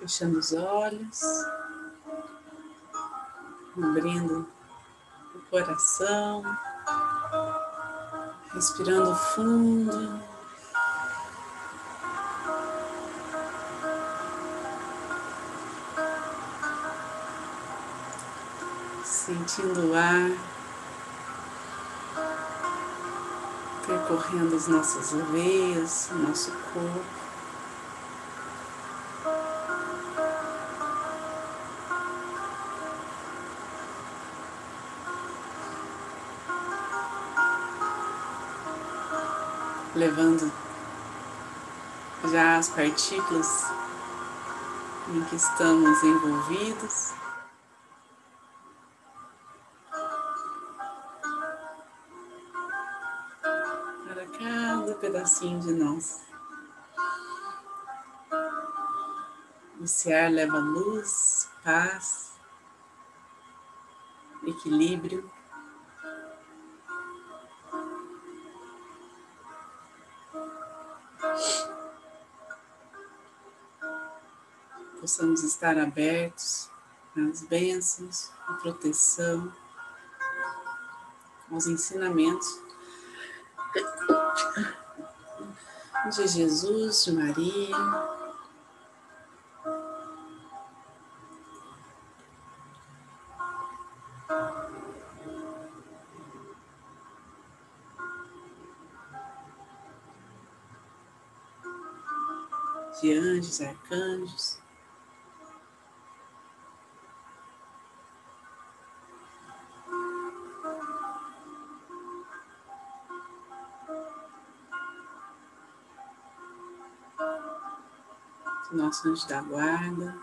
fechando os olhos, abrindo o coração, respirando fundo. Sentindo o ar percorrendo as nossas veias, nosso corpo. Levando já as partículas em que estamos envolvidos. Para cada pedacinho de nós. Esse ar leva luz, paz, equilíbrio. Possamos estar abertos às bênçãos, à proteção, aos ensinamentos de Jesus, de Maria. De anjos, arcanjos. Nosso anjo da guarda.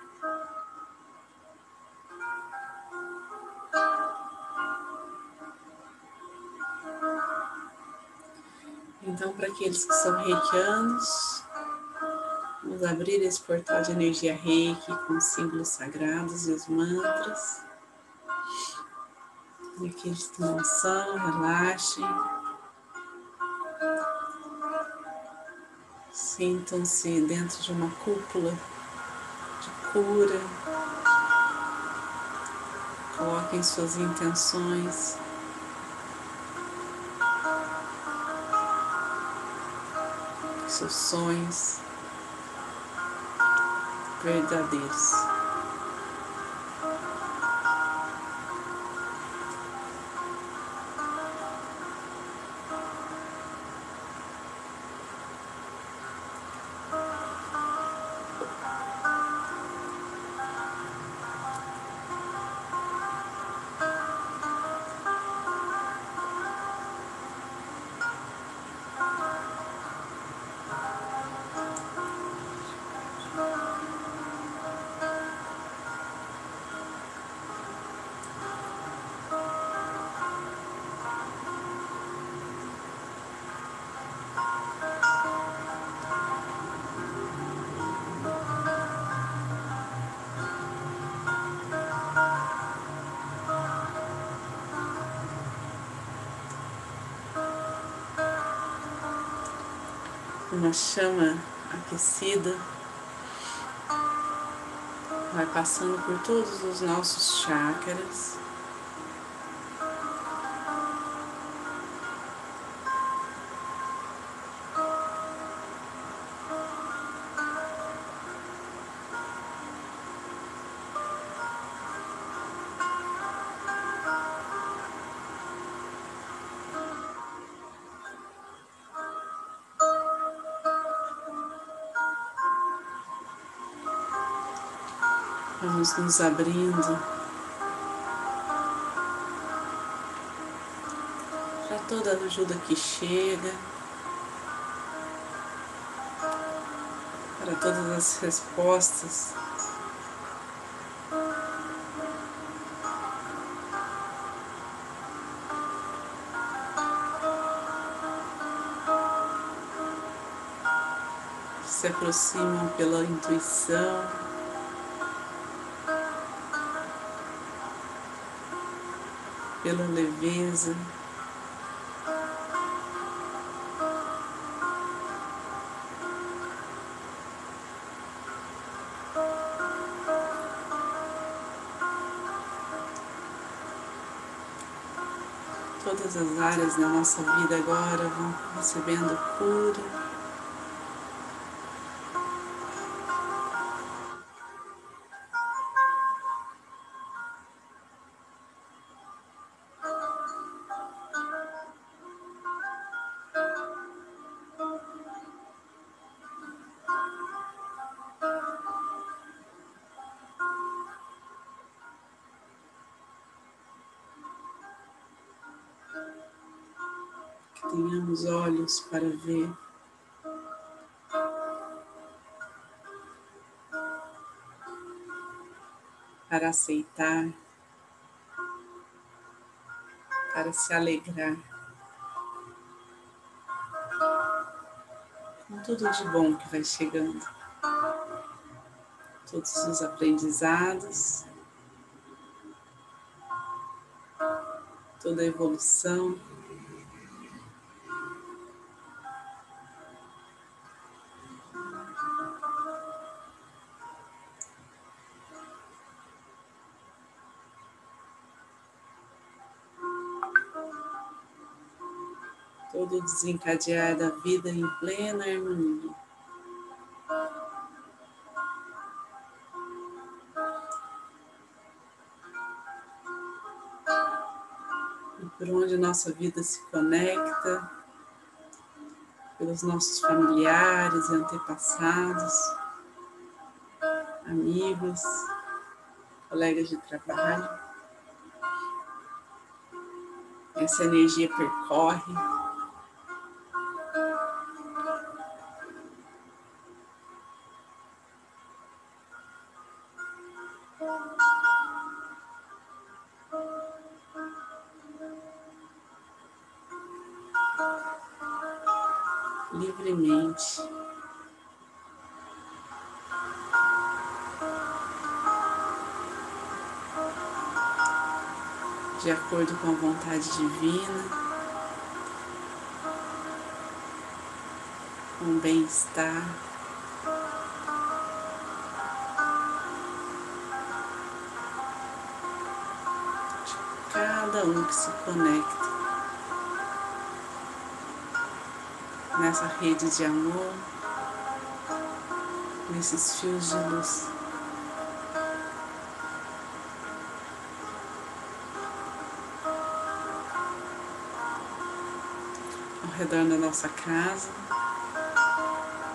Então, para aqueles que são reikianos, vamos abrir esse portal de energia reiki com símbolos sagrados e os mantras. E aqueles que não são, relaxem. Sintam-se dentro de uma cúpula de cura. Coloquem suas intenções. Seus sonhos verdadeiros. Uma chama aquecida vai passando por todos os nossos chakras. Vamos nos abrindo para toda ajuda que chega, para todas as respostas. Se aproximam pela intuição. pela leveza. Todas as áreas da nossa vida agora vão recebendo cura. Tenhamos olhos para ver. Para aceitar, para se alegrar com tudo de bom que vai chegando, todos os aprendizados, toda a evolução. Todo desencadear da vida em plena harmonia. E por onde nossa vida se conecta, pelos nossos familiares antepassados, amigos, colegas de trabalho. Essa energia percorre livremente. De acordo com a vontade divina, com bem-estar. de Cada um que se conecta nessa rede de amor, nesses fios de luz. Ao redor da nossa casa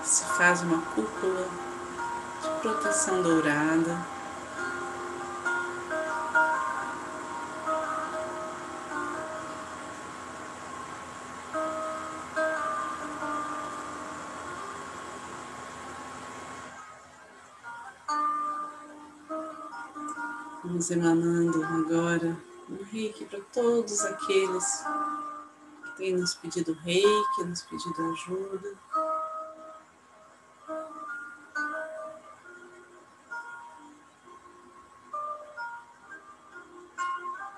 se faz uma cúpula de proteção dourada. Vamos emanando agora um reiki para todos aqueles que têm nos pedido reiki, nos pedido ajuda.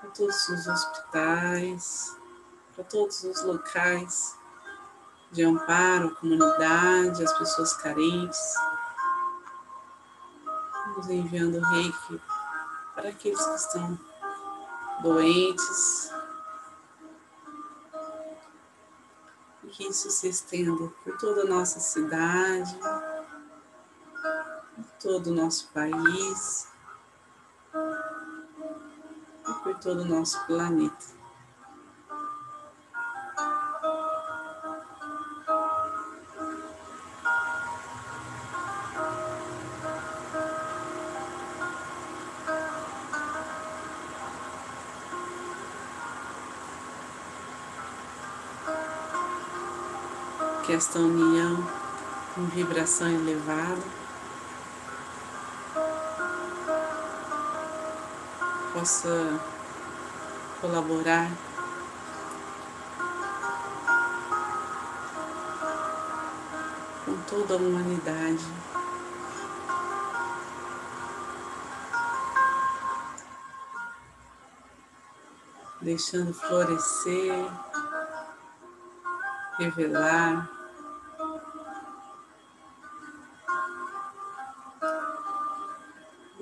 Para todos os hospitais, para todos os locais de amparo comunidade, às pessoas carentes. Vamos enviando reiki para aqueles que estão doentes. E que isso se estenda por toda a nossa cidade, por todo o nosso país e por todo o nosso planeta. Que esta união em vibração elevada. Possa colaborar. Com toda a humanidade. Deixando florescer, revelar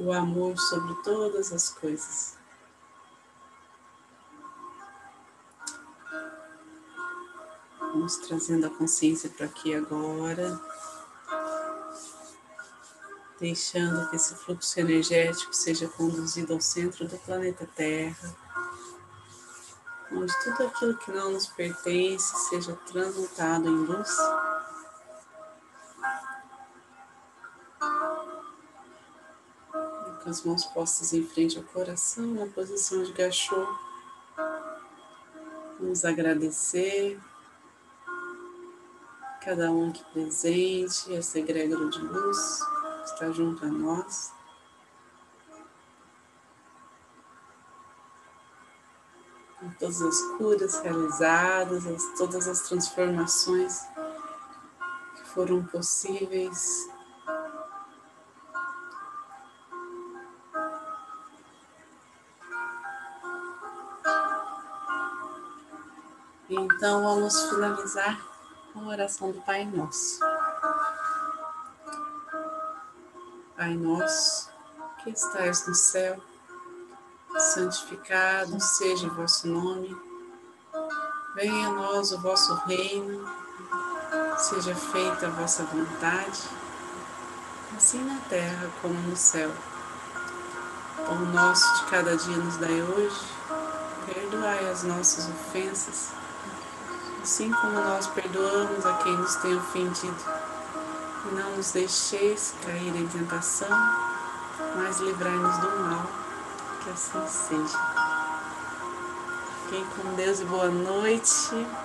o amor sobre todas as coisas. Vamos trazendo a consciência para aqui agora. Deixando que esse fluxo energético seja conduzido ao centro do planeta Terra, onde tudo aquilo que não nos pertence seja transmutado em luz. As mãos postas em frente ao coração, na posição de gachô. Vamos agradecer cada um aqui presente, essa egrégora de luz que está junto a nós. Com todas as curas realizadas, as, todas as transformações que foram possíveis. Então vamos finalizar com a oração do Pai Nosso. Pai nosso, que estais no céu, santificado seja o vosso nome. Venha a nós o vosso reino, seja feita a vossa vontade, assim na terra como no céu. O nosso de cada dia nos dai hoje, perdoai as nossas ofensas assim como nós perdoamos a quem nos tem ofendido. E não nos deixeis cair em tentação, mas livrai-nos do mal, que assim seja. Fiquem com Deus e boa noite.